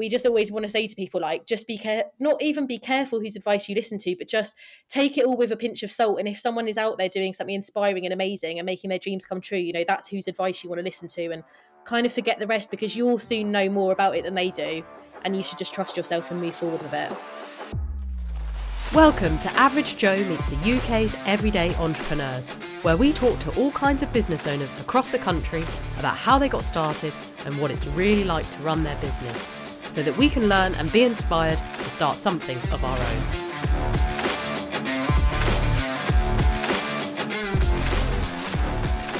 we just always want to say to people like just be care not even be careful whose advice you listen to but just take it all with a pinch of salt and if someone is out there doing something inspiring and amazing and making their dreams come true you know that's whose advice you want to listen to and kind of forget the rest because you'll soon know more about it than they do and you should just trust yourself and move forward with it. Welcome to Average Joe Meets the UK's Everyday Entrepreneurs, where we talk to all kinds of business owners across the country about how they got started and what it's really like to run their business, so that we can learn and be inspired to start something of our own.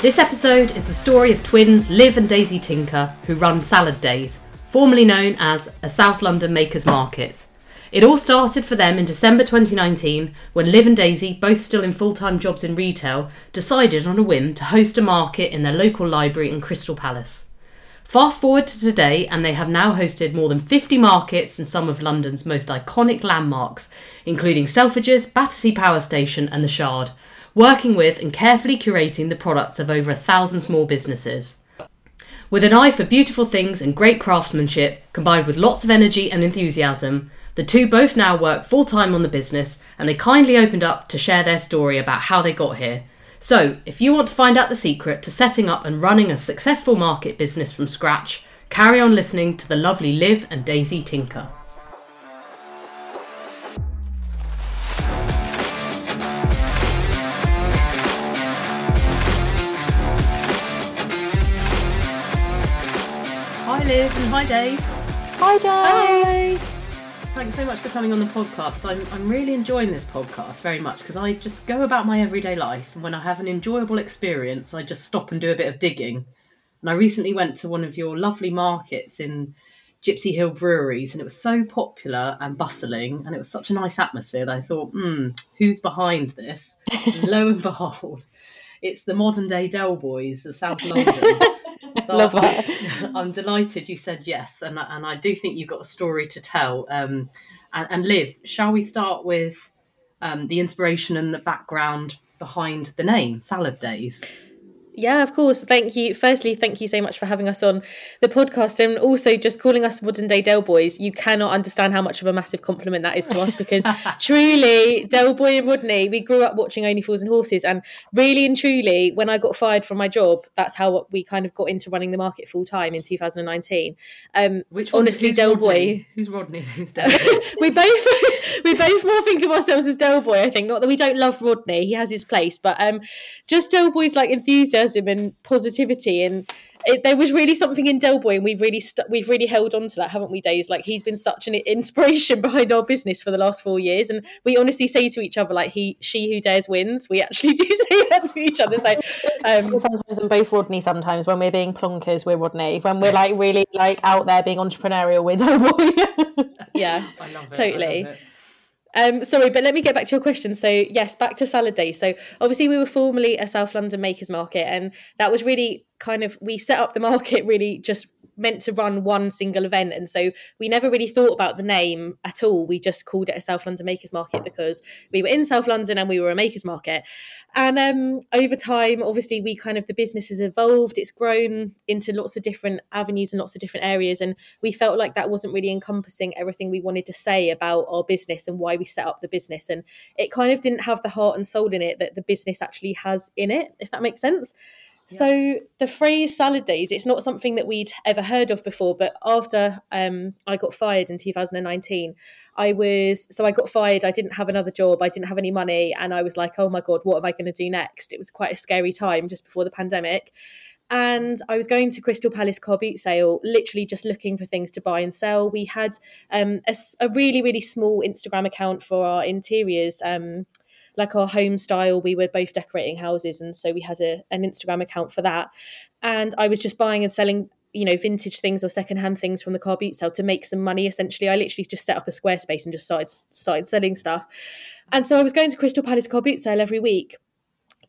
This episode is the story of twins Liv and Daisy Tinker, who run Salad Days, formerly known as a South London Makers Market. It all started for them in December 2019 when Liv and Daisy, both still in full time jobs in retail, decided on a whim to host a market in their local library in Crystal Palace. Fast forward to today, and they have now hosted more than 50 markets in some of London's most iconic landmarks, including Selfridges, Battersea Power Station, and the Shard, working with and carefully curating the products of over a thousand small businesses. With an eye for beautiful things and great craftsmanship, combined with lots of energy and enthusiasm, the two both now work full time on the business and they kindly opened up to share their story about how they got here. So, if you want to find out the secret to setting up and running a successful market business from scratch, carry on listening to the lovely Liv and Daisy Tinker. Hi Liv and hi Days. hi Joe Thanks so much for coming on the podcast. I'm, I'm really enjoying this podcast very much because I just go about my everyday life and when I have an enjoyable experience, I just stop and do a bit of digging. And I recently went to one of your lovely markets in Gipsy Hill Breweries and it was so popular and bustling and it was such a nice atmosphere that I thought, hmm, who's behind this? And lo and behold, it's the modern day Del Boys of South London. So Love that. I'm delighted you said yes, and and I do think you've got a story to tell. Um, and, and Liv, shall we start with um, the inspiration and the background behind the name Salad Days? Yeah, of course. Thank you. Firstly, thank you so much for having us on the podcast and also just calling us modern day Del Boys. You cannot understand how much of a massive compliment that is to us because truly, Del Boy and Rodney, we grew up watching Only Fools and Horses. And really and truly, when I got fired from my job, that's how we kind of got into running the market full time in 2019. Um, Which one, honestly, Del Rodney? Boy. Who's Rodney? Who's Del we both we both more think of ourselves as Del Boy, I think. Not that we don't love Rodney, he has his place, but um, just Del Boy's like enthusiasm enthusiasm and positivity and it, there was really something in Del Boy, and we've really st- we've really held on to that, haven't we? Days like he's been such an inspiration behind our business for the last four years, and we honestly say to each other like he she who dares wins. We actually do say that to each other. So um, sometimes I'm both Rodney. Sometimes when we're being plonkers, we're Rodney. When we're like really like out there being entrepreneurial, we're Del Boy. yeah, totally. Um, sorry, but let me get back to your question. So, yes, back to Salad Day. So, obviously, we were formerly a South London Makers Market, and that was really kind of we set up the market really just meant to run one single event. And so we never really thought about the name at all. We just called it a South London Makers Market because we were in South London and we were a makers market. And um, over time, obviously, we kind of the business has evolved. It's grown into lots of different avenues and lots of different areas. And we felt like that wasn't really encompassing everything we wanted to say about our business and why we set up the business. And it kind of didn't have the heart and soul in it that the business actually has in it, if that makes sense. So the phrase salad days, it's not something that we'd ever heard of before. But after um, I got fired in 2019, I was so I got fired. I didn't have another job. I didn't have any money, and I was like, "Oh my god, what am I going to do next?" It was quite a scary time just before the pandemic. And I was going to Crystal Palace car boot sale, literally just looking for things to buy and sell. We had um, a, a, really, really small Instagram account for our interiors um, like our home style. We were both decorating houses, and so we had a, an Instagram account for that. And I was just buying and selling you know vintage things or secondhand things from the car boot sale to make some money essentially i literally just set up a squarespace and just started started selling stuff and so i was going to crystal palace car boot sale every week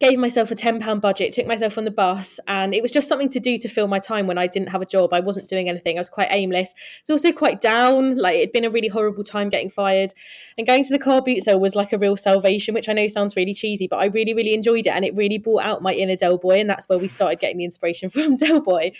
gave myself a £10 budget, took myself on the bus, and it was just something to do to fill my time when I didn't have a job. I wasn't doing anything. I was quite aimless. It's also quite down. Like it'd been a really horrible time getting fired. And going to the car boot sale was like a real salvation, which I know sounds really cheesy, but I really, really enjoyed it. And it really brought out my inner Del Boy. And that's where we started getting the inspiration from Del Boy.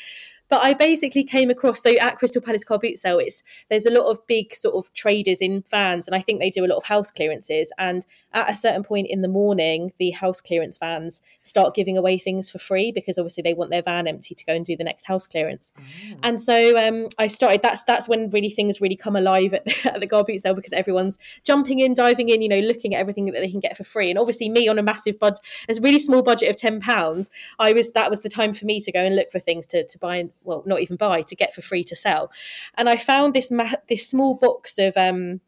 but I basically came across so at Crystal Palace Car Boot Sale, it's there's a lot of big sort of traders in vans, and I think they do a lot of house clearances. And at a certain point in the morning, the house clearance vans start giving away things for free because obviously they want their van empty to go and do the next house clearance. Oh. And so um, I started. That's that's when really things really come alive at, at the car boot sale because everyone's jumping in, diving in, you know, looking at everything that they can get for free. And obviously, me on a massive budget, a really small budget of ten pounds, I was that was the time for me to go and look for things to to buy. Well, not even buy to get for free to sell. And I found this ma- this small box of. Um,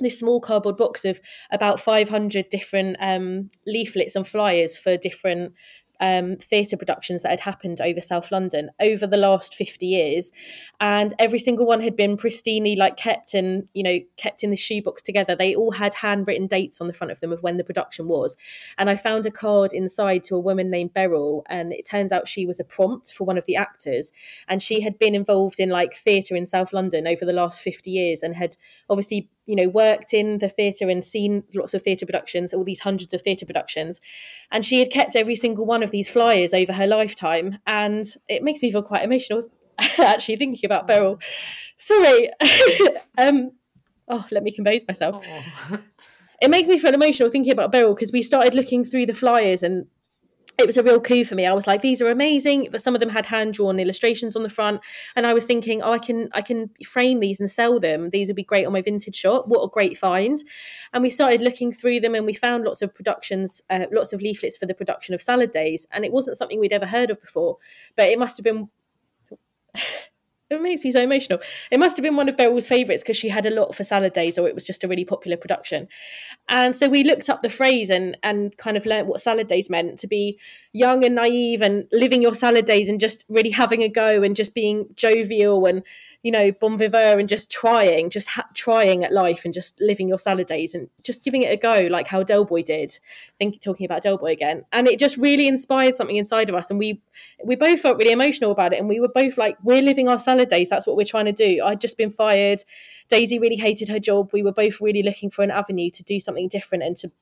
this small cardboard box of about 500 different um, leaflets and flyers for different um, theatre productions that had happened over South London over the last 50 years. And every single one had been pristinely like kept and, you know, kept in the shoebox together. They all had handwritten dates on the front of them of when the production was. And I found a card inside to a woman named Beryl. And it turns out she was a prompt for one of the actors. And she had been involved in like theatre in South London over the last 50 years and had obviously you know worked in the theatre and seen lots of theatre productions all these hundreds of theatre productions. And she had kept every single one of these flyers over her lifetime. And it makes me feel quite emotional actually thinking about beryl. Sorry. Um oh let me compose myself. Oh. it makes me feel emotional thinking about beryl because we started looking through the flyers and it was a real coup for me. I was like, these are amazing. Some of them had hand drawn illustrations on the front, and I was thinking, oh, I can I can frame these and sell them. These would be great on my vintage shop. What a great find! And we started looking through them, and we found lots of productions, uh, lots of leaflets for the production of Salad Days, and it wasn't something we'd ever heard of before, but it must have been it makes me so emotional. It must have been one of Beryl's favourites because she had a lot for salad days, or it was just a really popular production. And so we looked up the phrase and and kind of learnt what salad days meant to be young and naive and living your salad days and just really having a go and just being jovial and you know, bon vivant and just trying, just ha- trying at life and just living your salad days and just giving it a go, like how Del Boy did. Think talking about Del Boy again, and it just really inspired something inside of us, and we we both felt really emotional about it, and we were both like, we're living our salad days. That's what we're trying to do. I'd just been fired. Daisy really hated her job. We were both really looking for an avenue to do something different and to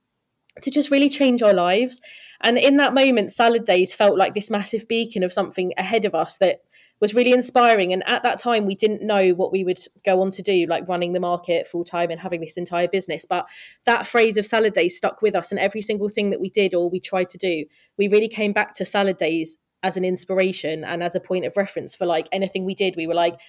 to just really change our lives. And in that moment, Salad Days felt like this massive beacon of something ahead of us that was really inspiring. And at that time, we didn't know what we would go on to do, like running the market full time and having this entire business. But that phrase of salad days stuck with us, and every single thing that we did or we tried to do, we really came back to salad days as an inspiration and as a point of reference for like anything we did. We were like,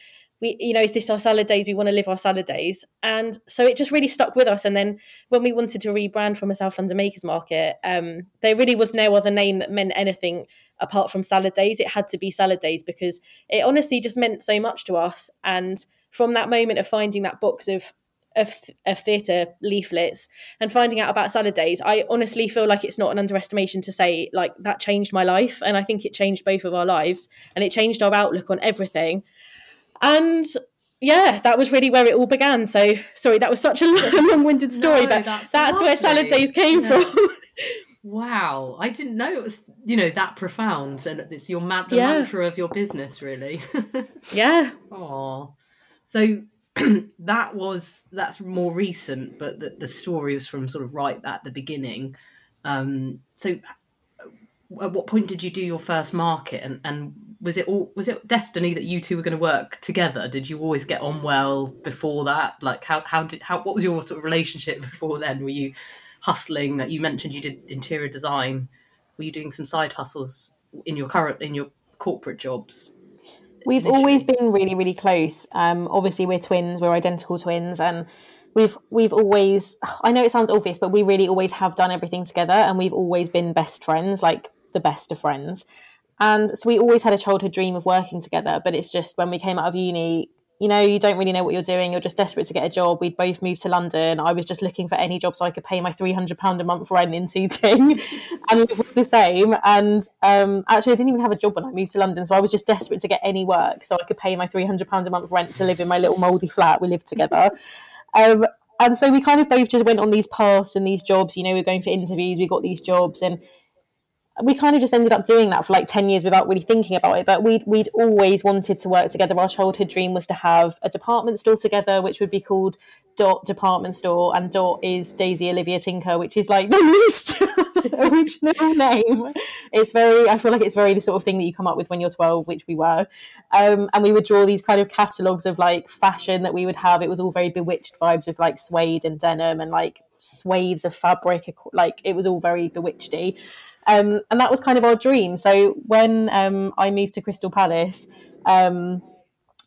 we you know is this our salad days? We want to live our salad days. And so it just really stuck with us. And then when we wanted to rebrand from a south london makers market um there really was no other name that meant anything apart from salad days. It had to be salad days because it honestly just meant so much to us. And from that moment of finding that box of of, of theatre leaflets and finding out about salad days i honestly feel like it's not an underestimation to say like that changed my life. And i think it changed both of our lives and it changed our outlook on everything and yeah, that was really where it all began. So sorry, that was such a long-winded story, no, but that's, that's where salad days came yeah. from. wow, I didn't know it was you know that profound, and it's your ma- the yeah. mantra of your business, really. yeah. Oh, so that was that's more recent, but the, the story was from sort of right at the beginning. Um, so, at what point did you do your first market, and and was it all was it destiny that you two were going to work together? Did you always get on well before that? Like how how did how what was your sort of relationship before then? Were you hustling? You mentioned you did interior design. Were you doing some side hustles in your current in your corporate jobs? We've initially? always been really really close. Um obviously we're twins we're identical twins and we've we've always i know it sounds obvious but we really always have done everything together and we've always been best friends like the best of friends and so we always had a childhood dream of working together, but it's just when we came out of uni, you know, you don't really know what you're doing. You're just desperate to get a job. We'd both moved to London. I was just looking for any job so I could pay my £300 a month rent in Tooting. and it was the same. And um, actually, I didn't even have a job when I moved to London. So I was just desperate to get any work so I could pay my £300 a month rent to live in my little mouldy flat. We lived together. Um, and so we kind of both just went on these paths and these jobs. You know, we are going for interviews, we got these jobs. And we kind of just ended up doing that for like 10 years without really thinking about it but we'd, we'd always wanted to work together. Our childhood dream was to have a department store together which would be called dot department store and dot is daisy olivia tinker which is like the least original name. It's very i feel like it's very the sort of thing that you come up with when you're 12 which we were. Um, and we would draw these kind of catalogs of like fashion that we would have. It was all very bewitched vibes with like suede and denim and like swathes of fabric like it was all very bewitchy um, and that was kind of our dream. So when um, I moved to Crystal Palace, um,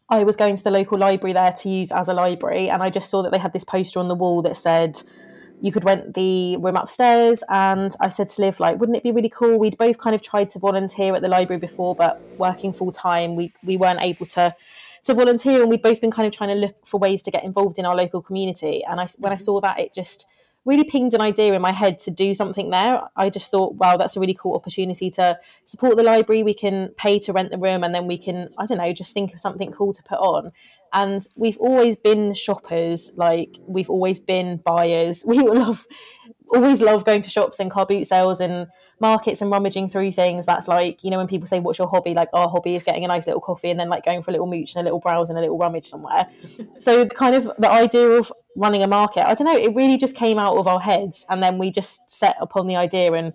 I was going to the local library there to use as a library, and I just saw that they had this poster on the wall that said you could rent the room upstairs. And I said to Liv, like, wouldn't it be really cool? We'd both kind of tried to volunteer at the library before, but working full time, we we weren't able to to volunteer, and we'd both been kind of trying to look for ways to get involved in our local community. And I when I saw that, it just really pinged an idea in my head to do something there. I just thought, wow, that's a really cool opportunity to support the library. We can pay to rent the room and then we can, I don't know, just think of something cool to put on. And we've always been shoppers, like we've always been buyers. We love, always love going to shops and car boot sales and markets and rummaging through things. That's like, you know, when people say, What's your hobby? Like, our hobby is getting a nice little coffee and then like going for a little mooch and a little browse and a little rummage somewhere. so, kind of the idea of running a market, I don't know, it really just came out of our heads. And then we just set upon the idea and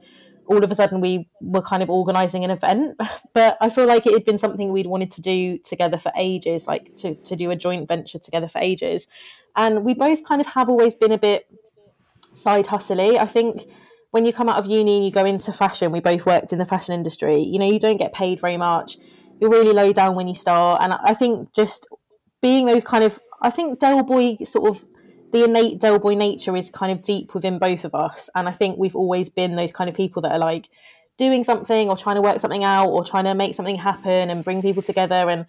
all of a sudden we were kind of organizing an event but i feel like it had been something we'd wanted to do together for ages like to, to do a joint venture together for ages and we both kind of have always been a bit side hustly i think when you come out of uni and you go into fashion, we both worked in the fashion industry. You know, you don't get paid very much. You're really low down when you start, and I think just being those kind of, I think Del Boy sort of the innate Del Boy nature is kind of deep within both of us, and I think we've always been those kind of people that are like doing something or trying to work something out or trying to make something happen and bring people together and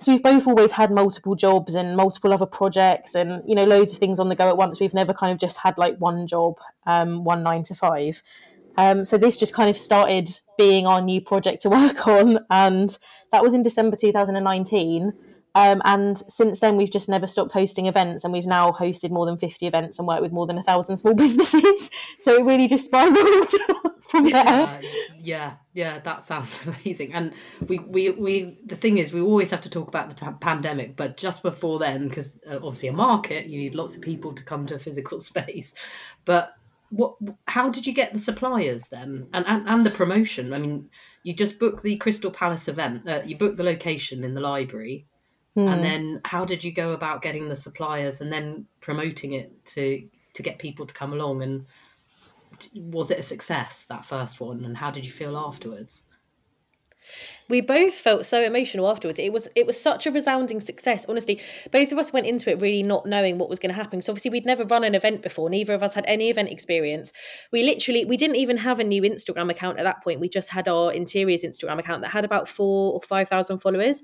so we've both always had multiple jobs and multiple other projects and you know loads of things on the go at once. We've never kind of just had like one job um, one nine to five. Um, so this just kind of started being our new project to work on and that was in december 2019 um, and since then, we've just never stopped hosting events, and we've now hosted more than 50 events and worked with more than a thousand small businesses. So it really just spiraled from there. Yeah, yeah, yeah, that sounds amazing. And we, we, we, the thing is, we always have to talk about the t- pandemic, but just before then, because uh, obviously a market, you need lots of people to come to a physical space. But what, how did you get the suppliers then, and and, and the promotion? I mean, you just booked the Crystal Palace event. Uh, you booked the location in the library Mm. And hmm. then how did you go about getting the suppliers and then promoting it to to get people to come along? And was it a success that first one? And how did you feel afterwards? we both felt so emotional afterwards. It was it was such a resounding success. Honestly both of us went into it really not knowing what was going to happen. So obviously we'd never run an event before. Neither of us had any event experience. We literally we didn't even have a new instagram account at that point. We just had our interiors instagram account that had about four or five thousand followers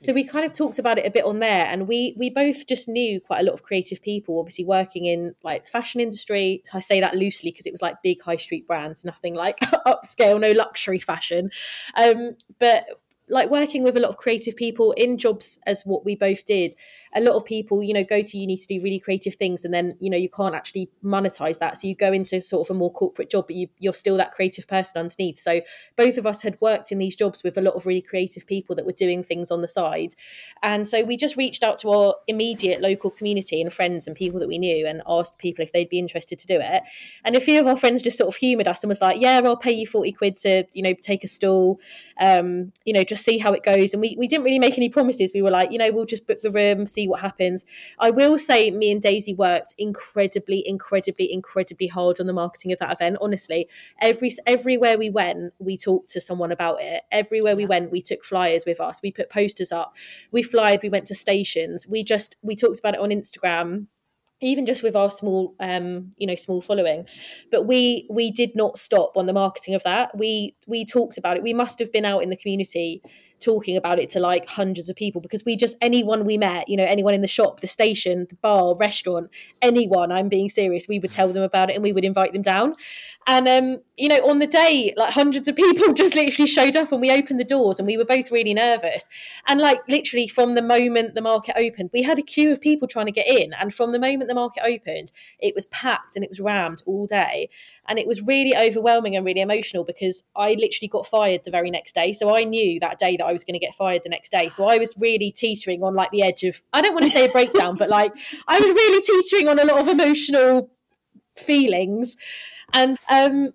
so we kind of talked about it a bit on there, and we we both just knew quite a lot of creative people, obviously working in like fashion industry. I say that loosely because it was like big high street brands, nothing like upscale, no luxury fashion. Um, but like working with a lot of creative people in jobs as what we both did a lot of people you know go to uni to do really creative things and then you know you can't actually monetize that so you go into sort of a more corporate job but you, you're still that creative person underneath so both of us had worked in these jobs with a lot of really creative people that were doing things on the side and so we just reached out to our immediate local community and friends and people that we knew and asked people if they'd be interested to do it and a few of our friends just sort of humored us and was like yeah i'll pay you 40 quid to you know take a stall um, you know, just see how it goes. And we, we didn't really make any promises. We were like, you know, we'll just book the room, see what happens. I will say, me and Daisy worked incredibly, incredibly, incredibly hard on the marketing of that event. Honestly, every everywhere we went, we talked to someone about it. Everywhere we went, we took flyers with us. We put posters up. We flyed. We went to stations. We just we talked about it on Instagram even just with our small um you know small following but we we did not stop on the marketing of that we we talked about it we must have been out in the community talking about it to like hundreds of people because we just anyone we met you know anyone in the shop the station the bar restaurant anyone i'm being serious we would tell them about it and we would invite them down And um, you know, on the day, like hundreds of people just literally showed up, and we opened the doors, and we were both really nervous. And like literally from the moment the market opened, we had a queue of people trying to get in, and from the moment the market opened, it was packed and it was rammed all day. And it was really overwhelming and really emotional because I literally got fired the very next day. So I knew that day that I was going to get fired the next day. So I was really teetering on like the edge of, I don't want to say a breakdown, but like I was really teetering on a lot of emotional feelings. And um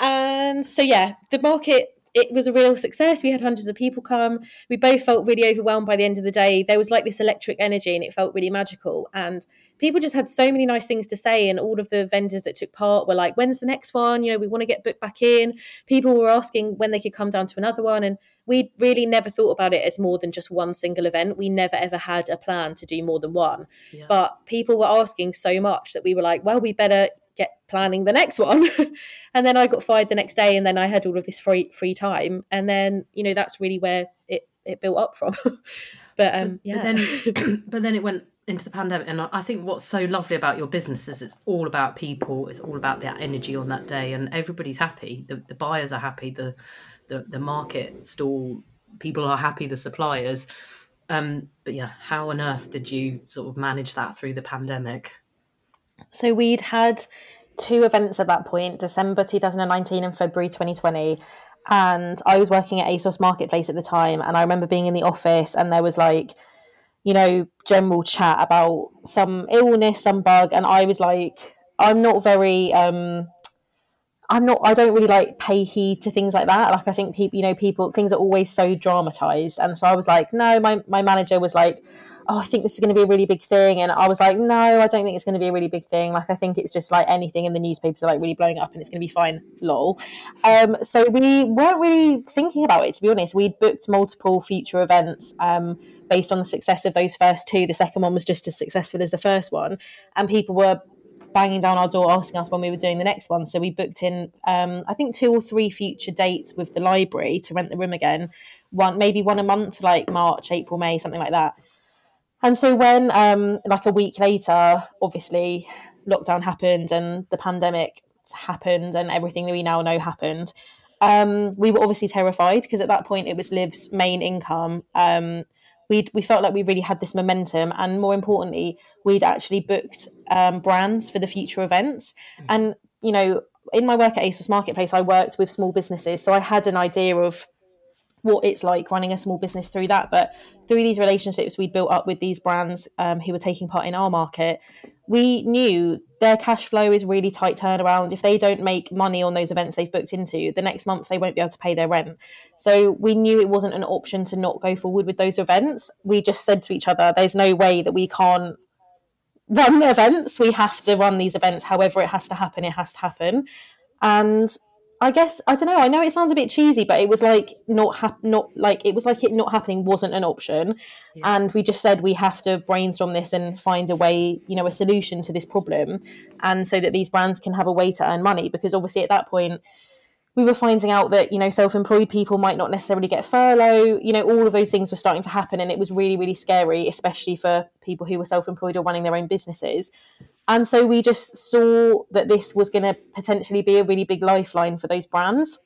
and so yeah, the market it was a real success. We had hundreds of people come. We both felt really overwhelmed by the end of the day. There was like this electric energy and it felt really magical. And people just had so many nice things to say. And all of the vendors that took part were like, when's the next one? You know, we want to get booked back in. People were asking when they could come down to another one. And we really never thought about it as more than just one single event. We never ever had a plan to do more than one. Yeah. But people were asking so much that we were like, well, we better get planning the next one. and then I got fired the next day, and then I had all of this free free time, and then you know that's really where it it built up from. but um, yeah. But then, but then it went into the pandemic, and I think what's so lovely about your business is it's all about people. It's all about that energy on that day, and everybody's happy. The the buyers are happy. The the the market stall people are happy. The suppliers. Um, but yeah, how on earth did you sort of manage that through the pandemic? So we'd had two events at that point December 2019 and February 2020. And I was working at ASOS Marketplace at the time. And I remember being in the office and there was like, you know, general chat about some illness, some bug. And I was like, I'm not very, um, I'm not, I don't really like pay heed to things like that. Like, I think people, you know, people, things are always so dramatized. And so I was like, no, my, my manager was like, oh, I think this is going to be a really big thing. And I was like, no, I don't think it's going to be a really big thing. Like, I think it's just like anything in the newspapers are like really blowing up and it's going to be fine. Lol. Um, so we weren't really thinking about it, to be honest. We'd booked multiple future events um, based on the success of those first two. The second one was just as successful as the first one. And people were banging down our door asking us when we were doing the next one. So we booked in, um, I think, two or three future dates with the library to rent the room again. One, maybe one a month, like March, April, May, something like that. And so when, um, like a week later, obviously lockdown happened and the pandemic happened and everything that we now know happened, um, we were obviously terrified because at that point it was Liv's main income. Um, we we felt like we really had this momentum, and more importantly, we'd actually booked um, brands for the future events. Mm-hmm. And you know, in my work at ASOS Marketplace, I worked with small businesses, so I had an idea of what it's like running a small business through that. But through these relationships we built up with these brands um, who were taking part in our market, we knew their cash flow is really tight turnaround. If they don't make money on those events they've booked into, the next month they won't be able to pay their rent. So we knew it wasn't an option to not go forward with those events. We just said to each other, there's no way that we can't run the events. We have to run these events. However, it has to happen, it has to happen. And I guess I don't know. I know it sounds a bit cheesy, but it was like not hap- not like it was like it not happening wasn't an option, yeah. and we just said we have to brainstorm this and find a way, you know, a solution to this problem, and so that these brands can have a way to earn money. Because obviously at that point, we were finding out that you know self-employed people might not necessarily get furlough. You know, all of those things were starting to happen, and it was really really scary, especially for people who were self-employed or running their own businesses. And so we just saw that this was going to potentially be a really big lifeline for those brands.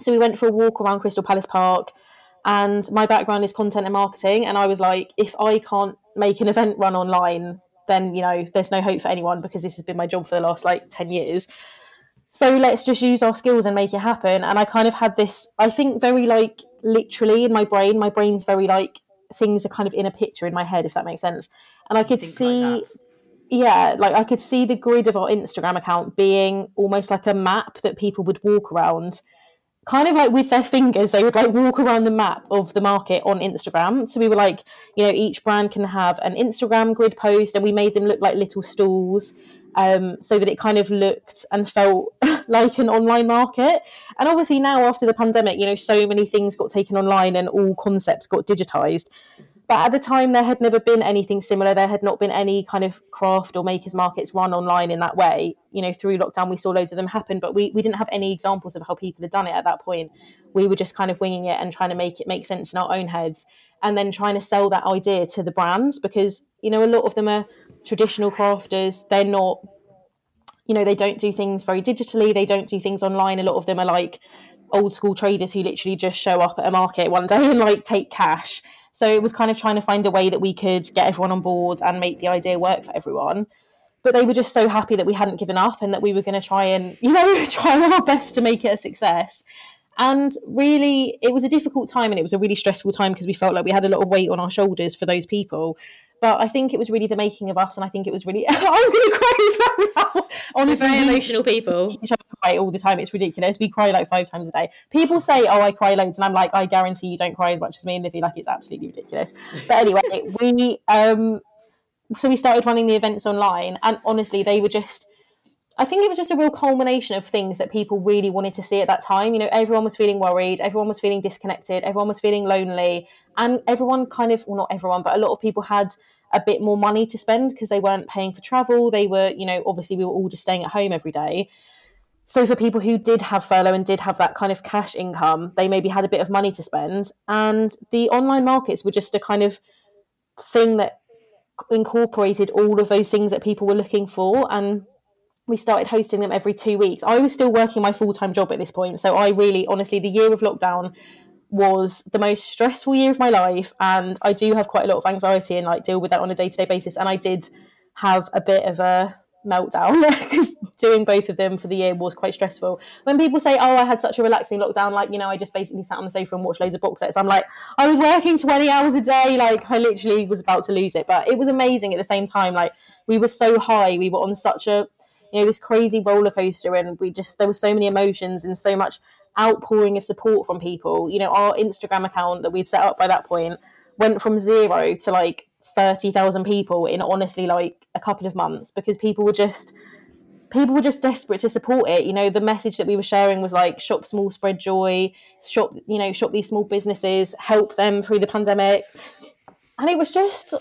So we went for a walk around Crystal Palace Park. And my background is content and marketing. And I was like, if I can't make an event run online, then, you know, there's no hope for anyone because this has been my job for the last like 10 years. So let's just use our skills and make it happen. And I kind of had this, I think, very like literally in my brain. My brain's very like things are kind of in a picture in my head, if that makes sense. And I could see, like yeah, like I could see the grid of our Instagram account being almost like a map that people would walk around, kind of like with their fingers. They would like walk around the map of the market on Instagram. So we were like, you know, each brand can have an Instagram grid post, and we made them look like little stalls. Um, so that it kind of looked and felt like an online market. And obviously now after the pandemic, you know, so many things got taken online and all concepts got digitized. But at the time, there had never been anything similar. There had not been any kind of craft or makers markets run online in that way. You know, through lockdown, we saw loads of them happen, but we, we didn't have any examples of how people had done it at that point. We were just kind of winging it and trying to make it make sense in our own heads and then trying to sell that idea to the brands because, you know, a lot of them are traditional crafters. They're not you know, they don't do things very digitally, they don't do things online. A lot of them are like old school traders who literally just show up at a market one day and like take cash. So it was kind of trying to find a way that we could get everyone on board and make the idea work for everyone. But they were just so happy that we hadn't given up and that we were going to try and, you know, try our best to make it a success. And really, it was a difficult time and it was a really stressful time because we felt like we had a lot of weight on our shoulders for those people. But I think it was really the making of us, and I think it was really. I'm going to cry as well now. Honestly, very emotional people. We cry all the time. It's ridiculous. We cry like five times a day. People say, "Oh, I cry loads," and I'm like, I guarantee you don't cry as much as me and Livy. Like it's absolutely ridiculous. But anyway, we um, so we started running the events online, and honestly, they were just I think it was just a real culmination of things that people really wanted to see at that time. You know, everyone was feeling worried, everyone was feeling disconnected, everyone was feeling lonely, and everyone kind of, well, not everyone, but a lot of people had a bit more money to spend because they weren't paying for travel. They were, you know, obviously we were all just staying at home every day. So for people who did have furlough and did have that kind of cash income, they maybe had a bit of money to spend. And the online markets were just a kind of thing that incorporated all of those things that people were looking for and we started hosting them every two weeks. I was still working my full time job at this point. So I really, honestly, the year of lockdown was the most stressful year of my life. And I do have quite a lot of anxiety and like deal with that on a day to day basis. And I did have a bit of a meltdown because doing both of them for the year was quite stressful. When people say, "Oh, I had such a relaxing lockdown," like you know, I just basically sat on the sofa and watched loads of box sets. I'm like, I was working 20 hours a day, like I literally was about to lose it, but it was amazing at the same time. Like we were so high, we were on such a you know this crazy roller coaster and we just there were so many emotions and so much outpouring of support from people. You know our instagram account that we'd set up by that point went from zero to like 30,000 people in honestly like a couple of months because people were just people were just desperate to support it. You know the message that we were sharing was like shop small spread joy. Shop you know shop these small businesses help them through the pandemic. And it was just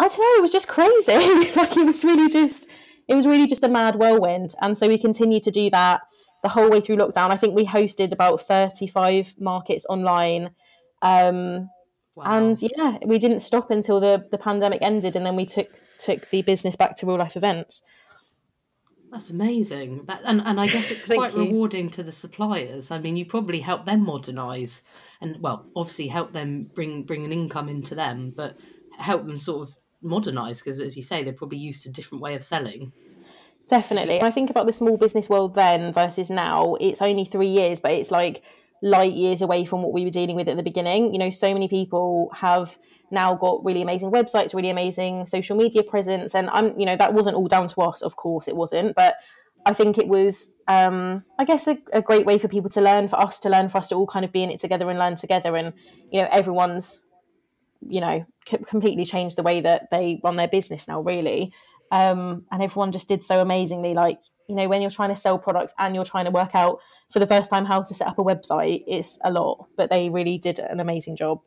i don't know it was just crazy. Like it was really just it was really just a mad whirlwind. And so we continued to do that the whole way through lockdown. I think we hosted about 35 markets online. Um, wow. And yeah, we didn't stop until the, the pandemic ended. And then we took, took the business back to real life events. That's amazing. That, and, and I guess it's quite you. rewarding to the suppliers. I mean, you probably help them modernize and, well, obviously help them bring, bring an income into them, but help them sort of modernized because as you say they're probably used to a different way of selling. Definitely. I think about the small business world then versus now it's only three years but it's like light years away from what we were dealing with at the beginning. You know so many people have now got really amazing websites really amazing social media presence and i'm you know that wasn't all down to us of course it wasn't but i think it was um i guess a, a great way for people to learn for us to learn for us to all kind of be in it together and learn together and you know everyone's you know c- completely changed the way that they run their business now really. Um, and everyone just did so amazingly. Like you know when you're trying to sell products and you're trying to work out for the first time how to set up a website it's a lot. But they really did an amazing job.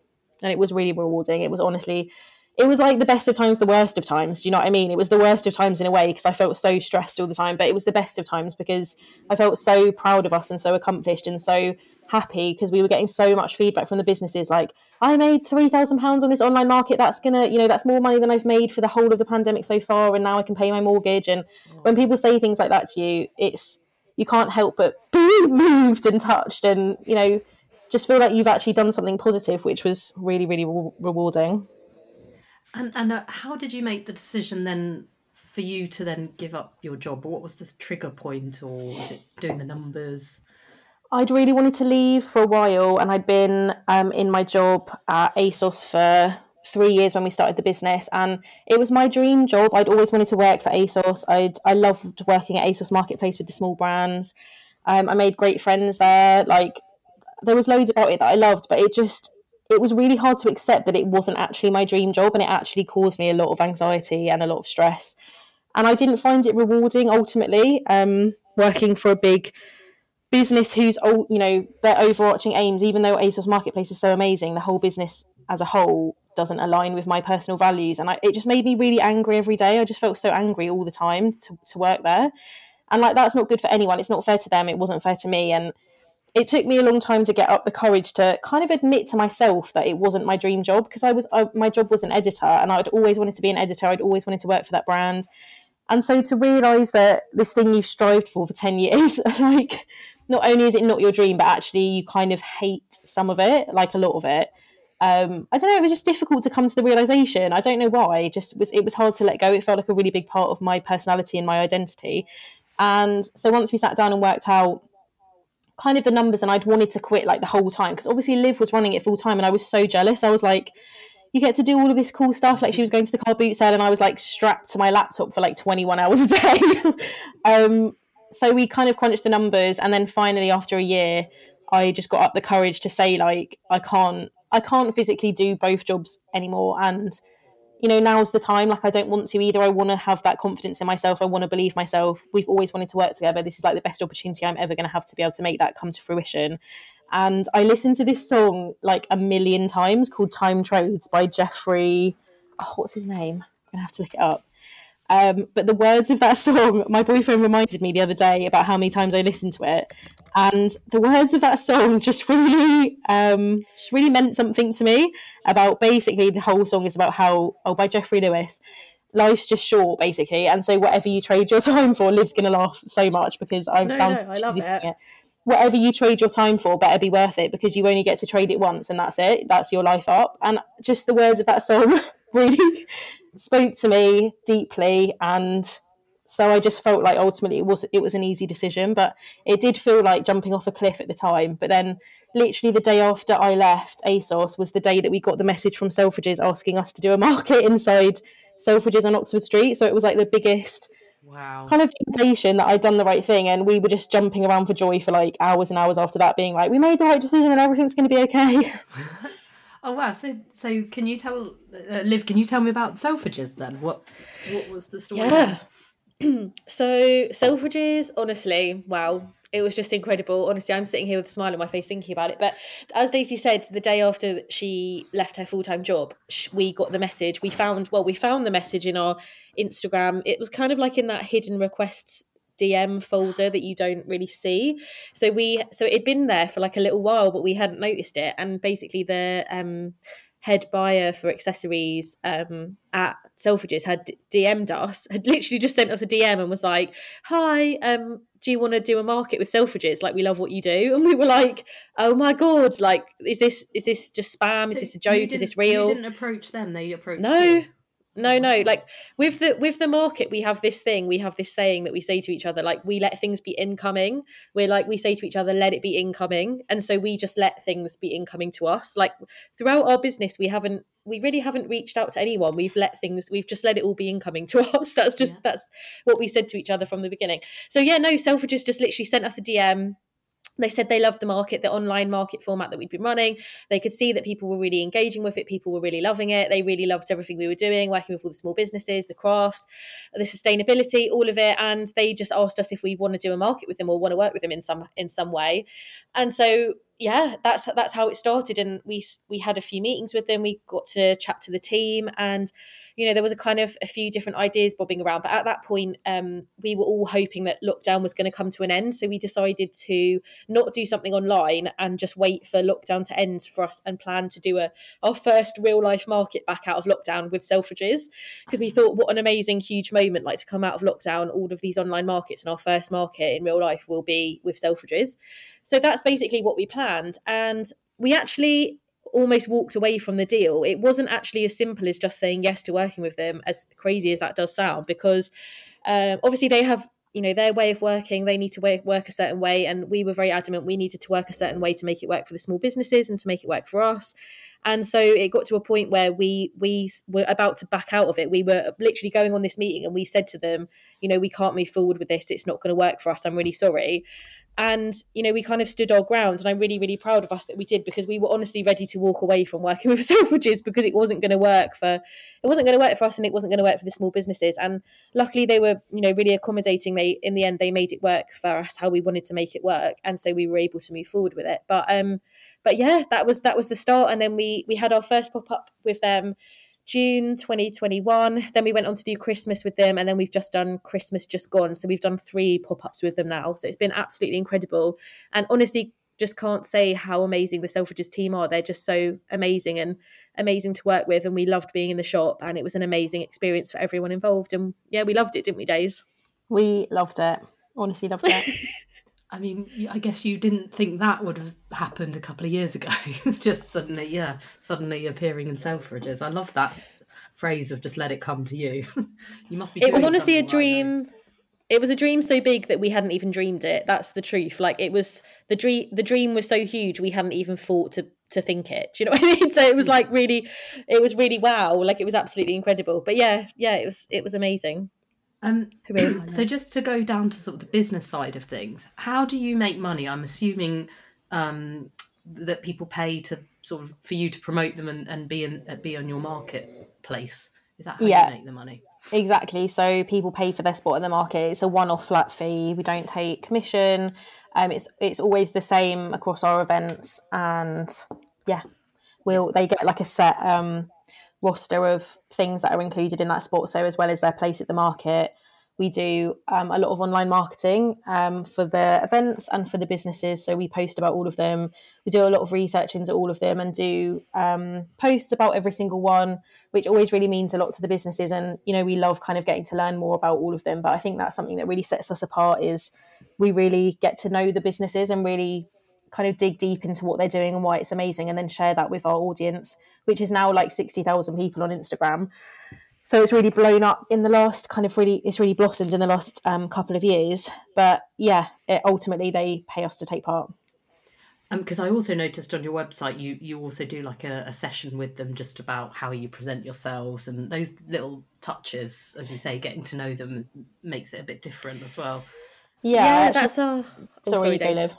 And it was really rewarding. It was honestly it was like the best of times the worst of times. Do you know what i mean? It was the worst of times in a way because i felt so stressed all the time. But it was the best of times because i felt so proud of us and so accomplished and so happy because we were getting so much feedback from the businesses like i made 3000 pounds on this online market. That's gonna you know that's more money than i've made for the whole of the pandemic so far and now i can pay my mortgage. And when people say things like that to you it's you can't help but be moved and touched and you know just feel like you've actually done something positive which was really really re- rewarding. And and uh, how did you make the decision then for you to then give up your job? What was this trigger point or was it doing the numbers I'd really wanted to leave for a while, and I'd been um, in my job at ASOS for three years when we started the business, and it was my dream job. I'd always wanted to work for ASOS. I'd I loved working at ASOS Marketplace with the small brands. Um, I made great friends there. Like there was loads about it that I loved, but it just it was really hard to accept that it wasn't actually my dream job, and it actually caused me a lot of anxiety and a lot of stress. And I didn't find it rewarding ultimately. Um, working for a big business whose you know their overarching aims even though asos marketplace is so amazing the whole business as a whole doesn't align with my personal values. And I, it just made me really angry every day. I just felt so angry all the time to, to work there. And like that's not good for anyone. It's not fair to them. It wasn't fair to me. And it took me a long time to get up the courage to kind of admit to myself that it wasn't my dream job because I was I, my job was an editor and I'd always wanted to be an editor. I'd always wanted to work for that brand. And so to realise that this thing you've strived for for 10 years, like not only is it not your dream, but actually you kind of hate some of it, like a lot of it. Um, I don't know. It was just difficult to come to the realization. I don't know why. It just was. It was hard to let go. It felt like a really big part of my personality and my identity. And so once we sat down and worked out kind of the numbers, and I'd wanted to quit like the whole time because obviously Liv was running it full time, and I was so jealous. I was like, you get to do all of this cool stuff. Like she was going to the car boot sale, and I was like strapped to my laptop for like 21 hours a day. um, so we kind of crunched the numbers, and then finally, after a year, I just got up the courage to say like I can't, I can't physically do both jobs anymore, and you know now's the time. Like I don't want to either. I want to have that confidence in myself. I want to believe myself. We've always wanted to work together. This is like the best opportunity I'm ever going to have to be able to make that come to fruition. And I listened to this song like a million times called Time Trades by Jeffrey. Oh, what's his name? I'm going to have to look it up. Um, but the words of that song, my boyfriend reminded me the other day about how many times I listened to it. And the words of that song just really, um, just really meant something to me about basically the whole song is about how, oh, by Jeffrey Lewis, life's just short basically. And so whatever you trade your time for, Liv's going to laugh so much because I no, sound no, I love it. it whatever you trade your time for better be worth it because you only get to trade it once and that's it that's your life up and just the words of that song really spoke to me deeply and so I just felt like ultimately it was it was an easy decision but it did feel like jumping off a cliff at the time but then literally the day after I left ASOS was the day that we got the message from Selfridges asking us to do a market inside Selfridges on Oxford Street so it was like the biggest Wow. Kind of temptation that I'd done the right thing, and we were just jumping around for joy for like hours and hours after that, being like, "We made the right decision, and everything's going to be okay." oh wow! So, so can you tell uh, Liv? Can you tell me about Selfridges then? What what was the story? Yeah. so Selfridges, honestly, wow, it was just incredible. Honestly, I'm sitting here with a smile on my face thinking about it. But as Daisy said, the day after she left her full time job, we got the message. We found well, we found the message in our Instagram. It was kind of like in that hidden requests DM folder that you don't really see. So we so it'd been there for like a little while, but we hadn't noticed it. And basically the um head buyer for accessories um, at Selfridges had DM'd us, had literally just sent us a DM and was like, "Hi, um, do you want to do a market with Selfridges? Like, we love what you do." And we were like, "Oh my god! Like, is this is this just spam? So is this a joke? Is this real?" You didn't approach them; they approached no. You no no like with the with the market we have this thing we have this saying that we say to each other like we let things be incoming. We're like we say to each other let it be incoming. And so we just let things be incoming to us. Like throughout our business we haven't we really haven't reached out to anyone. We've let things we've just let it all be incoming to us. That's just yeah. that's what we said to each other from the beginning. So yeah no selfridges just literally sent us a dm they said they loved the market, the online market format that we'd been running. They could see that people were really engaging with it. People were really loving it. They really loved everything we were doing, working with all the small businesses, the crafts, the sustainability, all of it. And they just asked us if we want to do a market with them or want to work with them in some in some way. And so yeah, that's that's how it started. And we we had a few meetings with them. We got to chat to the team and you know, there was a kind of a few different ideas bobbing around. But at that point, um, we were all hoping that lockdown was going to come to an end. So we decided to not do something online and just wait for lockdown to end for us and plan to do a our first real life market back out of lockdown with Selfridges because we thought what an amazing huge moment like to come out of lockdown all of these online markets and our first market in real life will be with Selfridges. So that's basically what we planned and we actually almost walked away from the deal. It wasn't actually as simple as just saying yes to working with them, as crazy as that does sound, because um, obviously they have you know their way of working they need to work a certain way and we were very adamant we needed to work a certain way to make it work for the small businesses and to make it work for us and so it got to a point where we we were about to back out of it we were literally going on this meeting and we said to them you know we can't move forward with this it's not going to work for us i'm really sorry and you know we kind of stood our ground. And i'm really really proud of us that we did because we were honestly ready to walk away from working with selfridges because it wasn't going to work for it wasn't going to work for us and it wasn't going to work for the small businesses. And luckily they were you know really accommodating. They in the end they made it work for us how we wanted to make it work. And so we were able to move forward with it. But um but yeah that was that was the start. And then we we had our first pop-up with them June 2021. Then we went on to do Christmas with them, and then we've just done Christmas just gone. So we've done three pop ups with them now. So it's been absolutely incredible. And honestly, just can't say how amazing the Selfridges team are. They're just so amazing and amazing to work with. And we loved being in the shop and it was an amazing experience for everyone involved. And yeah, we loved it, didn't we, Days? We loved it. Honestly, loved it. I mean, I guess you didn't think that would have happened a couple of years ago. just suddenly, yeah, suddenly appearing in Selfridges. I love that phrase of just let it come to you. you must be. It was honestly a dream. Right it was a dream so big that we hadn't even dreamed it. That's the truth. Like it was the dream. The dream was so huge we hadn't even thought to to think it. Do you know what I mean? So it was like really, it was really wow. Like it was absolutely incredible. But yeah, yeah, it was it was amazing. Um, so just to go down to sort of the business side of things, how do you make money? I'm assuming um, that people pay to sort of for you to promote them and, and be in be on your marketplace. Is that how yeah. you make the money? Exactly. So people pay for their spot in the market. It's a one-off flat fee. We don't take commission. Um, it's it's always the same across our events, and yeah, we'll they get like a set um, roster of things that are included in that spot. So as well as their place at the market, we do um, a lot of online marketing um, for the events and for the businesses. So we post about all of them. We do a lot of research into all of them and do um, posts about every single one, which always really means a lot to the businesses. And you know, we love kind of getting to learn more about all of them. But I think that's something that really sets us apart is we really get to know the businesses and really kind of dig deep into what they're doing and why it's amazing, and then share that with our audience, which is now like sixty thousand people on Instagram so it's really blown up in the last kind of really it's really blossomed in the last um, couple of years but yeah it, ultimately they pay us to take part because um, I also noticed on your website you you also do like a, a, session with them just about how you present yourselves and those little touches, as you say, getting to know them makes it a bit different as well. Yeah, yeah that's our. Oh, sorry, sorry Dave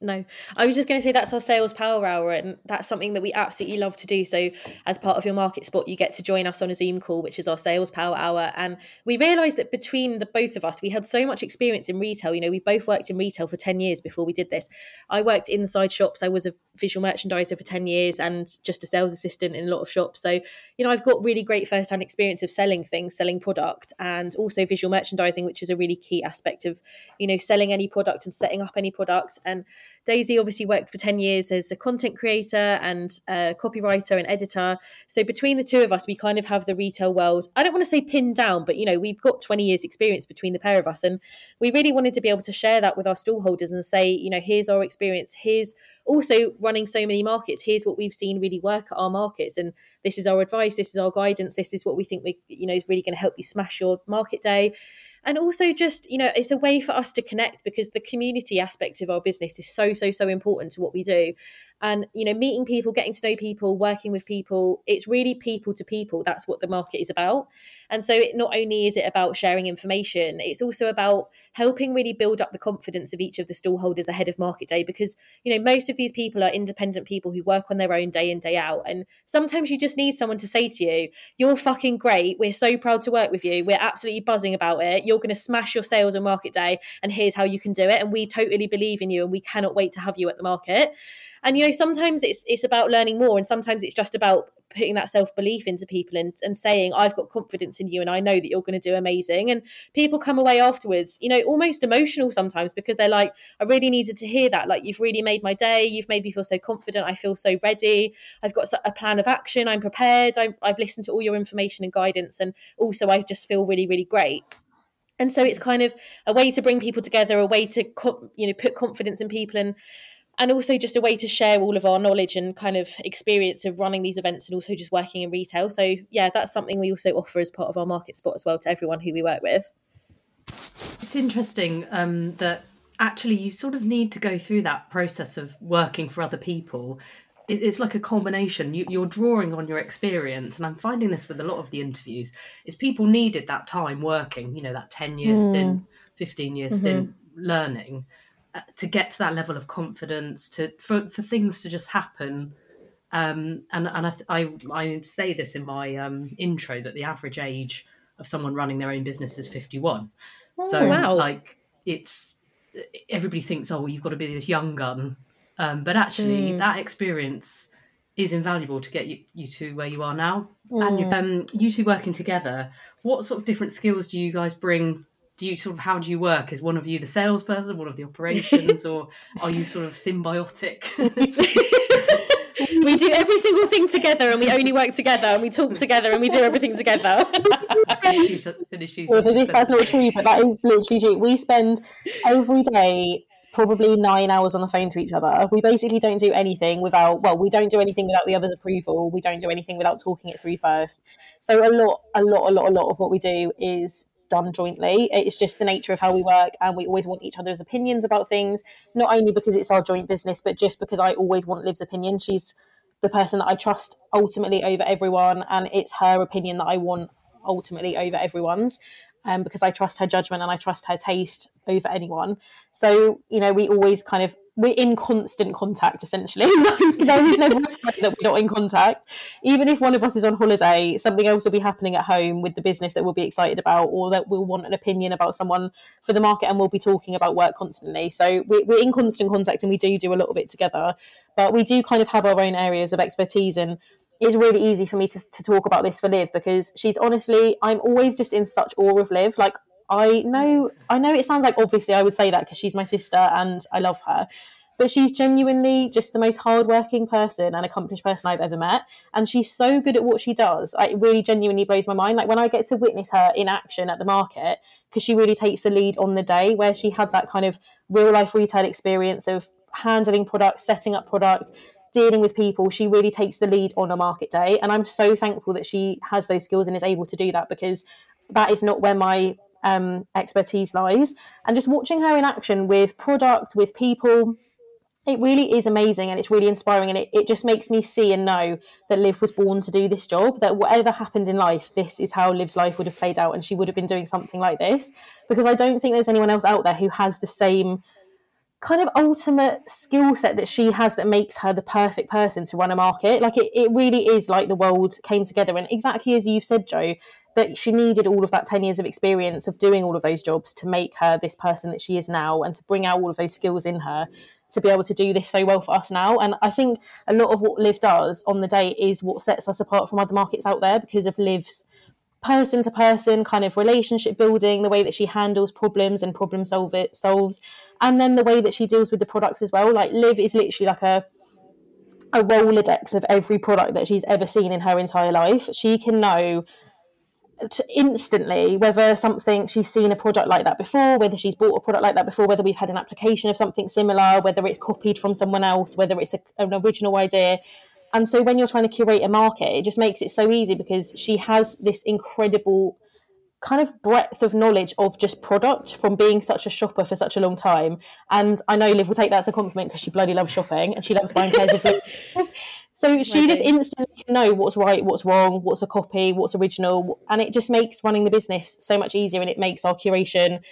no. I was just going to say that's our sales power hour and that's something that we absolutely love to do. So as part of your market spot you get to join us on a zoom call which is our sales power hour. And we realized that between the both of us we had so much experience in retail. You know we both worked in retail for 10 years before we did this. I worked inside shops. I was a visual merchandiser for 10 years and just a sales assistant in a lot of shops. So you know i've got really great first-hand experience of selling things selling product and also visual merchandising which is a really key aspect of you know selling any product and setting up any product. And Daisy obviously worked for 10 years as a content creator and a copywriter and editor. So between the two of us, we kind of have the retail world, I don't want to say pinned down, but you know, we've got 20 years experience between the pair of us. And we really wanted to be able to share that with our stallholders and say, you know, here's our experience. Here's also running so many markets. Here's what we've seen really work at our markets. And this is our advice. This is our guidance. This is what we think we, you know, is really going to help you smash your market day and also just you know it's a way for us to connect because the community aspect of our business is so so so important to what we do and you know meeting people getting to know people working with people it's really people to people. That's what the market is about. And so it not only is it about sharing information it's also about helping really build up the confidence of each of the stallholders ahead of market day because you know most of these people are independent people who work on their own day in day out. And sometimes you just need someone to say to you you're fucking great. We're so proud to work with you. We're absolutely buzzing about it. You're going to smash your sales on market day and here's how you can do it. And we totally believe in you and we cannot wait to have you at the market and you know sometimes it's it's about learning more and sometimes it's just about putting that self-belief into people and, and saying i've got confidence in you and i know that you're going to do amazing. And people come away afterwards you know almost emotional sometimes because they're like i really needed to hear that. Like you've really made my day. You've made me feel so confident. I feel so ready. I've got a plan of action. I'm prepared. I have listened to all your information and guidance and also i just feel really really great. And so it's kind of a way to bring people together a way to you know put confidence in people and and also just a way to share all of our knowledge and kind of experience of running these events and also just working in retail. So yeah, that's something we also offer as part of our market spot as well to everyone who we work with. It's interesting um, that actually you sort of need to go through that process of working for other people. It's like a combination. You, are drawing on your experience, and I'm finding this with a lot of the interviews. Is people needed that time working, you know, that ten year mm. stint, fifteen year mm-hmm. stint learning, to get to that level of confidence to for, for things to just happen um, and and I, I, I say this in my um, intro that the average age of someone running their own business is 51 oh, so wow. like it's everybody thinks oh well, you've got to be this young gun um, but actually mm. that experience is invaluable to get you, you to where you are now mm. and you, um, you two working together what sort of different skills do you guys bring do you sort of how do you work? Is one of you the salesperson, one of the operations, or are you sort of symbiotic? we do every single thing together and we only work together and we talk together and we do everything together. finish you, finish you, yeah, that's not true, but that is literally true. We spend every day probably nine hours on the phone to each other. We basically don't do anything without, well, we don't do anything without the other's approval. We don't do anything without talking it through first. So a lot, a lot, a lot, a lot of what we do is done jointly. It's just the nature of how we work, and we always want each other's opinions about things, not only because it's our joint business, but just because I always want Liv's opinion. She's the person that I trust ultimately over everyone, and it's her opinion that I want ultimately over everyone's um, because I trust her judgment and I trust her taste over anyone. So, you know, we always kind of we're in constant contact essentially. there is a time that we're not in contact. Even if one of us is on holiday, something else will be happening at home with the business that we'll be excited about, or that we'll want an opinion about someone for the market, and we'll be talking about work constantly. So we're, we're in constant contact, and we do do a little bit together. But we do kind of have our own areas of expertise, and it's really easy for me to, to talk about this for Liv because she's honestly, I'm always just in such awe of Liv. Like I know, I know it sounds like obviously I would say that because she's my sister and I love her, but she's genuinely just the most hardworking person and accomplished person I've ever met. And she's so good at what she does. Like, it really genuinely blows my mind. Like when I get to witness her in action at the market, because she really takes the lead on the day where she had that kind of real life retail experience of handling product, setting up product, dealing with people, she really takes the lead on a market day. And I'm so thankful that she has those skills and is able to do that because that is not where my um, expertise lies. And just watching her in action with product, with people, it really is amazing and it's really inspiring. And it, it just makes me see and know that Liv was born to do this job, that whatever happened in life, this is how Liv's life would have played out. And she would have been doing something like this because I don't think there's anyone else out there who has the same kind of ultimate skill set that she has that makes her the perfect person to run a market. Like it, it really is like the world came together. And exactly as you've said, Jo, that she needed all of that 10 years of experience of doing all of those jobs to make her this person that she is now and to bring out all of those skills in her to be able to do this so well for us now. And I think a lot of what Liv does on the day is what sets us apart from other markets out there because of Liv's person to person kind of relationship building, the way that she handles problems and problem solve it solves, and then the way that she deals with the products as well. Like Liv is literally like a a rolodex of every product that she's ever seen in her entire life. She can know instantly whether something she's seen a product like that before whether she's bought a product like that before whether we've had an application of something similar whether it's copied from someone else whether it's a, an original idea. And so when you're trying to curate a market, it just makes it so easy because she has this incredible kind of breadth of knowledge of just product from being such a shopper for such a long time. And I know Liv will take that as a compliment because she bloody loves shopping and she loves buying pairs of books. So oh she just instantly can know what's right, what's wrong, what's a copy, what's original. And it just makes running the business so much easier and it makes our curation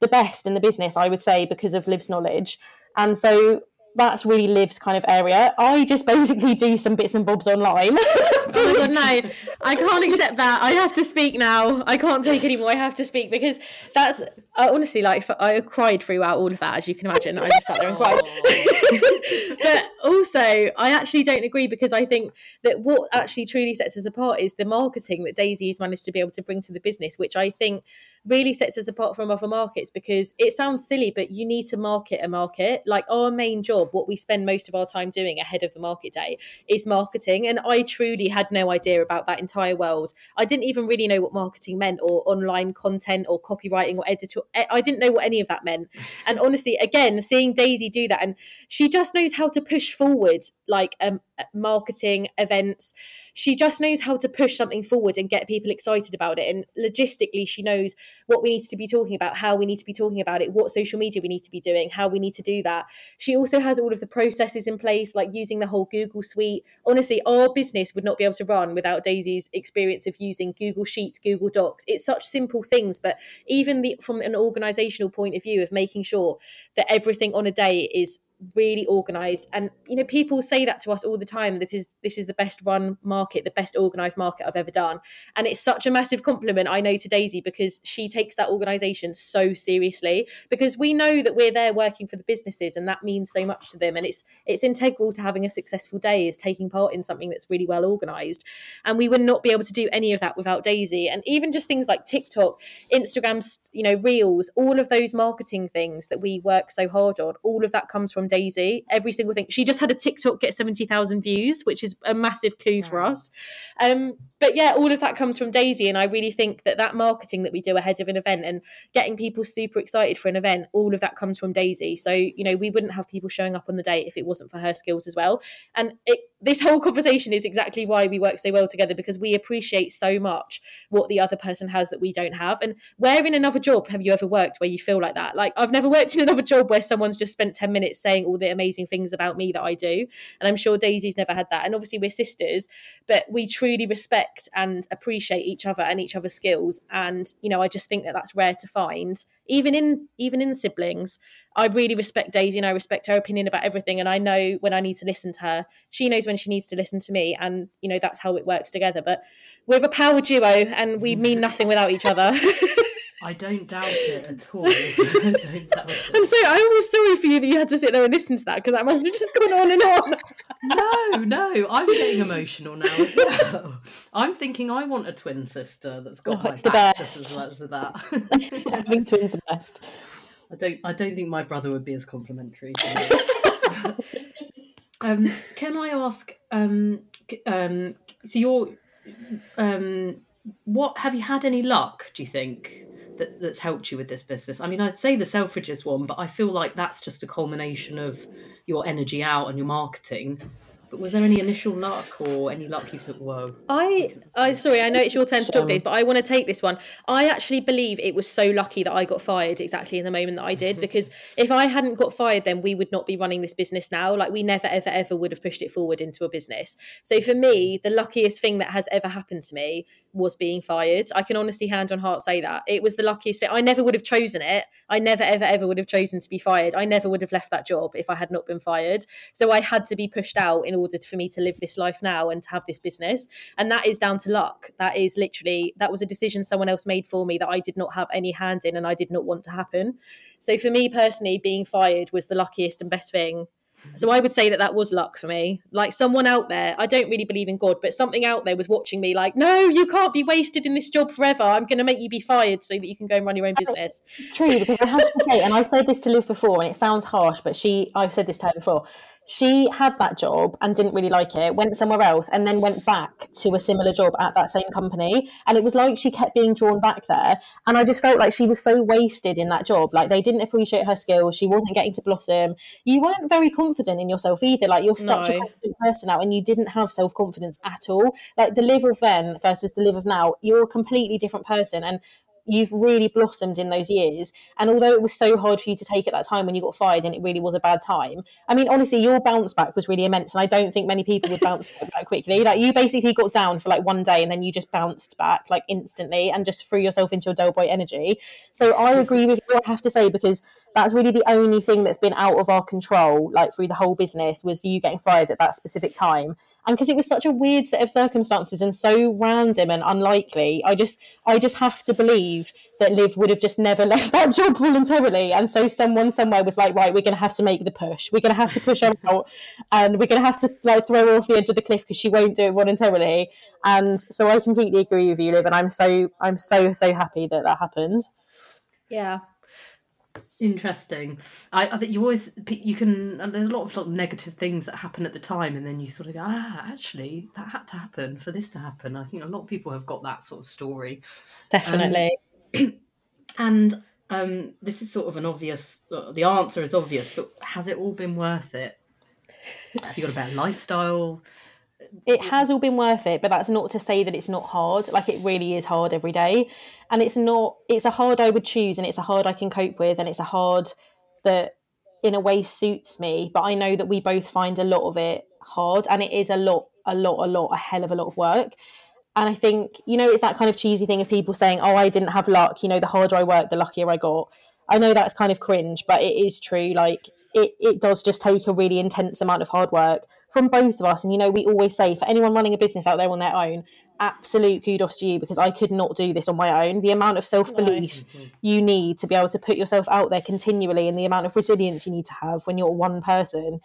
the best in the business, I would say, because of Liv's knowledge. And so that's really Liv's kind of area. I just basically do some bits and bobs online. Oh, oh my god, no! I can't accept that. I have to speak now. I can't take anymore. I have to speak because that's uh, honestly like I cried throughout all of that, as you can imagine. I just sat there and cried. but also, I actually don't agree because I think that what actually truly sets us apart is the marketing that Daisy has managed to be able to bring to the business, which I think really sets us apart from other markets because it sounds silly, but you need to market a market. Like our main job, what we spend most of our time doing ahead of the market day is marketing. And I truly had no idea about that entire world. I didn't even really know what marketing meant or online content or copywriting or editor. I didn't know what any of that meant. And honestly, again, seeing Daisy do that, and she just knows how to push forward like um, marketing events she just knows how to push something forward and get people excited about it. And logistically, she knows what we need to be talking about, how we need to be talking about it, what social media we need to be doing, how we need to do that. She also has all of the processes in place, like using the whole Google suite. Honestly, our business would not be able to run without Daisy's experience of using Google Sheets, Google Docs. It's such simple things, but even the, from an organizational point of view of making sure that everything on a day is really organized. And you know people say that to us all the time this is this is the best run market the best organized market i've ever done. And it's such a massive compliment i know to daisy because she takes that organization so seriously because we know that we're there working for the businesses and that means so much to them. And it's it's integral to having a successful day is taking part in something that's really well organized. And we would not be able to do any of that without daisy. And even just things like tiktok instagram you know reels all of those marketing things that we work so hard on all of that comes from daisy every single thing. She just had a tiktok get 70000 views which is a massive coup yeah. for us. Um but yeah all of that comes from daisy and i really think that that marketing that we do ahead of an event and getting people super excited for an event all of that comes from daisy. So you know we wouldn't have people showing up on the day if it wasn't for her skills as well. And it, this whole conversation is exactly why we work so well together because we appreciate so much what the other person has that we don't have. And where in another job have you ever worked where you feel like that? Like i've never worked in another job where someone's just spent 10 minutes saying all the amazing things about me that i do. And i'm sure daisy's never had that. And obviously we're sisters but we truly respect and appreciate each other and each other's skills. And you know i just think that that's rare to find even in even in siblings i really respect daisy and i respect her opinion about everything. And i know when i need to listen to her she knows when she needs to listen to me and you know that's how it works together. But we're a power duo and we mm. mean nothing without each other I don't doubt it at all. I am sorry. I'm sorry for you that you had to sit there and listen to that because that must have just gone on and on. no, no, I'm getting emotional now as well. I'm thinking I want a twin sister that's got oh, my back the best. just as much as that. Having twins the best. I don't. I don't think my brother would be as complimentary. um, can I ask? Um, um, so you're. Um, what have you had any luck? Do you think? That, that's helped you with this business? I mean, I'd say the Selfridges one, but I feel like that's just a culmination of your energy out and your marketing. But was there any initial luck or any luck you thought, whoa? I, I sorry, I know it's your turn to talk, days, but I want to take this one. I actually believe it was so lucky that I got fired exactly in the moment that I did, mm-hmm. because if I hadn't got fired, then we would not be running this business now. Like we never, ever, ever would have pushed it forward into a business. So for me, the luckiest thing that has ever happened to me was being fired. I can honestly hand on heart say that. It was the luckiest fit. I never would have chosen it. I never, ever, ever would have chosen to be fired. I never would have left that job if I had not been fired. So I had to be pushed out in order for me to live this life now and to have this business. And that is down to luck. That is literally, that was a decision someone else made for me that I did not have any hand in and I did not want to happen. So for me personally, being fired was the luckiest and best thing so I would say that that was luck for me. Like someone out there, I don't really believe in God, but something out there was watching me like, no, you can't be wasted in this job forever. I'm going to make you be fired so that you can go and run your own business. True, because I have to say, and I said this to Liv before, and it sounds harsh, but she, I've said this to her before she had that job and didn't really like it, went somewhere else, and then went back to a similar job at that same company. And it was like she kept being drawn back there. And I just felt like she was so wasted in that job. Like they didn't appreciate her skills. She wasn't getting to blossom. You weren't very confident in yourself either. Like you're such no. a confident person now, and you didn't have self confidence at all. Like the Liv of then versus the Liv of now, you're a completely different person. And you've really blossomed in those years. And although it was so hard for you to take at that time when you got fired and it really was a bad time, I mean, honestly, your bounce back was really immense. And I don't think many people would bounce back that quickly. Like you basically got down for like one day and then you just bounced back like instantly and just threw yourself into your Del Boy energy. So I agree with you, I have to say, because that's really the only thing that's been out of our control, like through the whole business, was you getting fired at that specific time. And because it was such a weird set of circumstances and so random and unlikely, I just I just have to believe that Liv would have just never left that job voluntarily. And so someone somewhere was like, right, we're gonna have to make the push. We're gonna have to push her out and we're gonna have to like throw her off the edge of the cliff because she won't do it voluntarily. And so I completely agree with you, Liv, and I'm so I'm so so happy that that happened. Yeah, Interesting. I, I, think you always you can. There's a lot of, lot of negative things that happen at the time, and then you sort of go, ah, actually, that had to happen for this to happen. I think a lot of people have got that sort of story. Definitely. Um, and um, this is sort of an obvious. Uh, the answer is obvious, but has it all been worth it? Have you got a better lifestyle? It has all been worth it, but that's not to say that it's not hard. Like it really is hard every day. And it's not it's a hard I would choose and it's a hard I can cope with and it's a hard that in a way suits me. But I know that we both find a lot of it hard and it is a lot, a lot, a lot, a hell of a lot of work. And I think, you know, it's that kind of cheesy thing of people saying, Oh, I didn't have luck, you know, the harder I work, the luckier I got. I know that's kind of cringe, but it is true. Like it, it does just take a really intense amount of hard work from both of us. And, you know, we always say for anyone running a business out there on their own, absolute kudos to you because I could not do this on my own. The amount of self belief no. you need to be able to put yourself out there continually and the amount of resilience you need to have when you're one person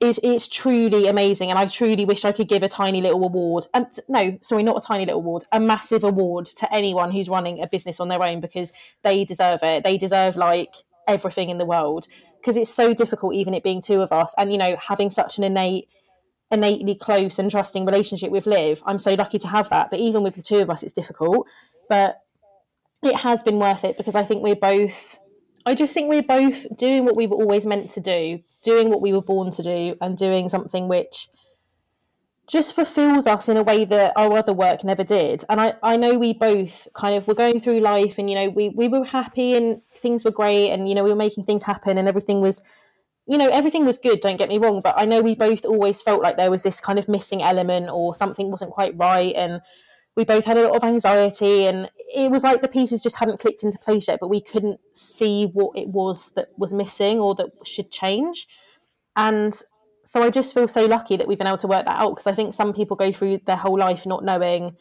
is it's truly amazing. And I truly wish I could give a tiny little award. Um, and no, sorry, not a tiny little award, a massive award to anyone who's running a business on their own because they deserve it. They deserve like everything in the world because it's so difficult, even it being two of us, and you know, having such an innate innately close and trusting relationship with Liv. I'm so lucky to have that. But even with the two of us, it's difficult. But it has been worth it because I think we're both. I just think we're both doing what we were always meant to do, doing what we were born to do, and doing something which just fulfills us in a way that our other work never did. And I, I know we both kind of were going through life and, you know, we, we were happy and things were great and, you know, we were making things happen and everything was you know, everything was good, don't get me wrong, but I know we both always felt like there was this kind of missing element or something wasn't quite right. And we both had a lot of anxiety and it was like the pieces just hadn't clicked into place yet, but we couldn't see what it was that was missing or that should change. And so I just feel so lucky that we've been able to work that out because I think some people go through their whole life not knowing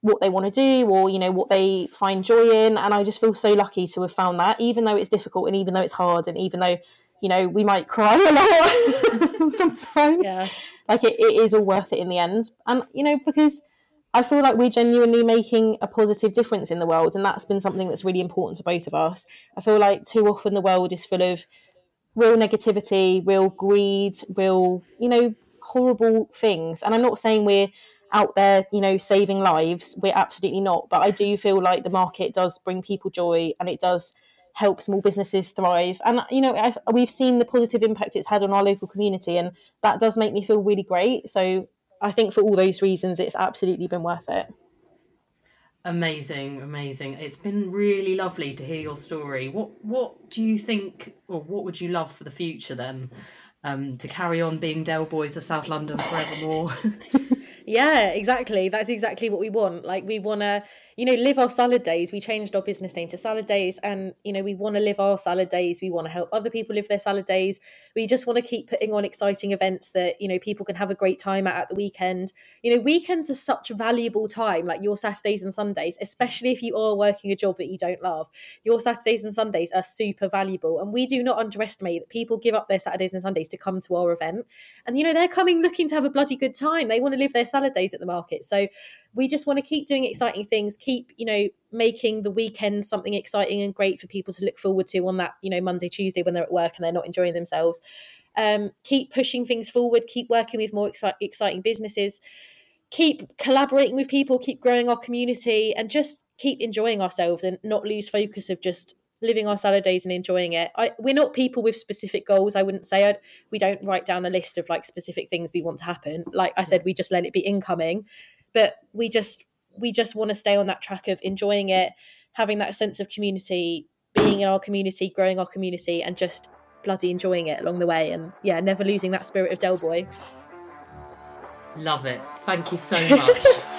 what they want to do or you know what they find joy in and I just feel so lucky to have found that even though it's difficult and even though it's hard and even though you know, we might cry a lot sometimes. Yeah. Like it, it is all worth it in the end. And, you know, because I feel like we're genuinely making a positive difference in the world. And that's been something that's really important to both of us. I feel like too often the world is full of real negativity, real greed, real, you know, horrible things. And I'm not saying we're out there, you know, saving lives. We're absolutely not. But I do feel like the market does bring people joy and it does help small businesses thrive. And you know, I've, we've seen the positive impact it's had on our local community, and that does make me feel really great. So I think for all those reasons, it's absolutely been worth it. Amazing, amazing. It's been really lovely to hear your story. What what do you think or what would you love for the future then? Um, to carry on being Del Boys of South London forevermore. yeah, exactly. That's exactly what we want. Like we want to you know, live our salad days. We changed our business name to Salad Days, and you know, we want to live our salad days. We want to help other people live their salad days. We just want to keep putting on exciting events that you know people can have a great time at at the weekend. You know, weekends are such valuable time, like your Saturdays and Sundays, especially if you are working a job that you don't love. Your Saturdays and Sundays are super valuable, and we do not underestimate that people give up their Saturdays and Sundays to come to our event, and you know, they're coming looking to have a bloody good time. They want to live their salad days at the market, so we just want to keep doing exciting things keep you know making the weekend something exciting and great for people to look forward to on that you know monday tuesday when they're at work and they're not enjoying themselves um, keep pushing things forward keep working with more exci- exciting businesses keep collaborating with people keep growing our community and just keep enjoying ourselves and not lose focus of just living our salad days and enjoying it. I, we're not people with specific goals. I wouldn't say I'd, we don't write down a list of like specific things we want to happen. Like I said, we just let it be incoming but we just we just want to stay on that track of enjoying it having that sense of community being in our community growing our community and just bloody enjoying it along the way and yeah never losing that spirit of del boy. Love it. Thank you so much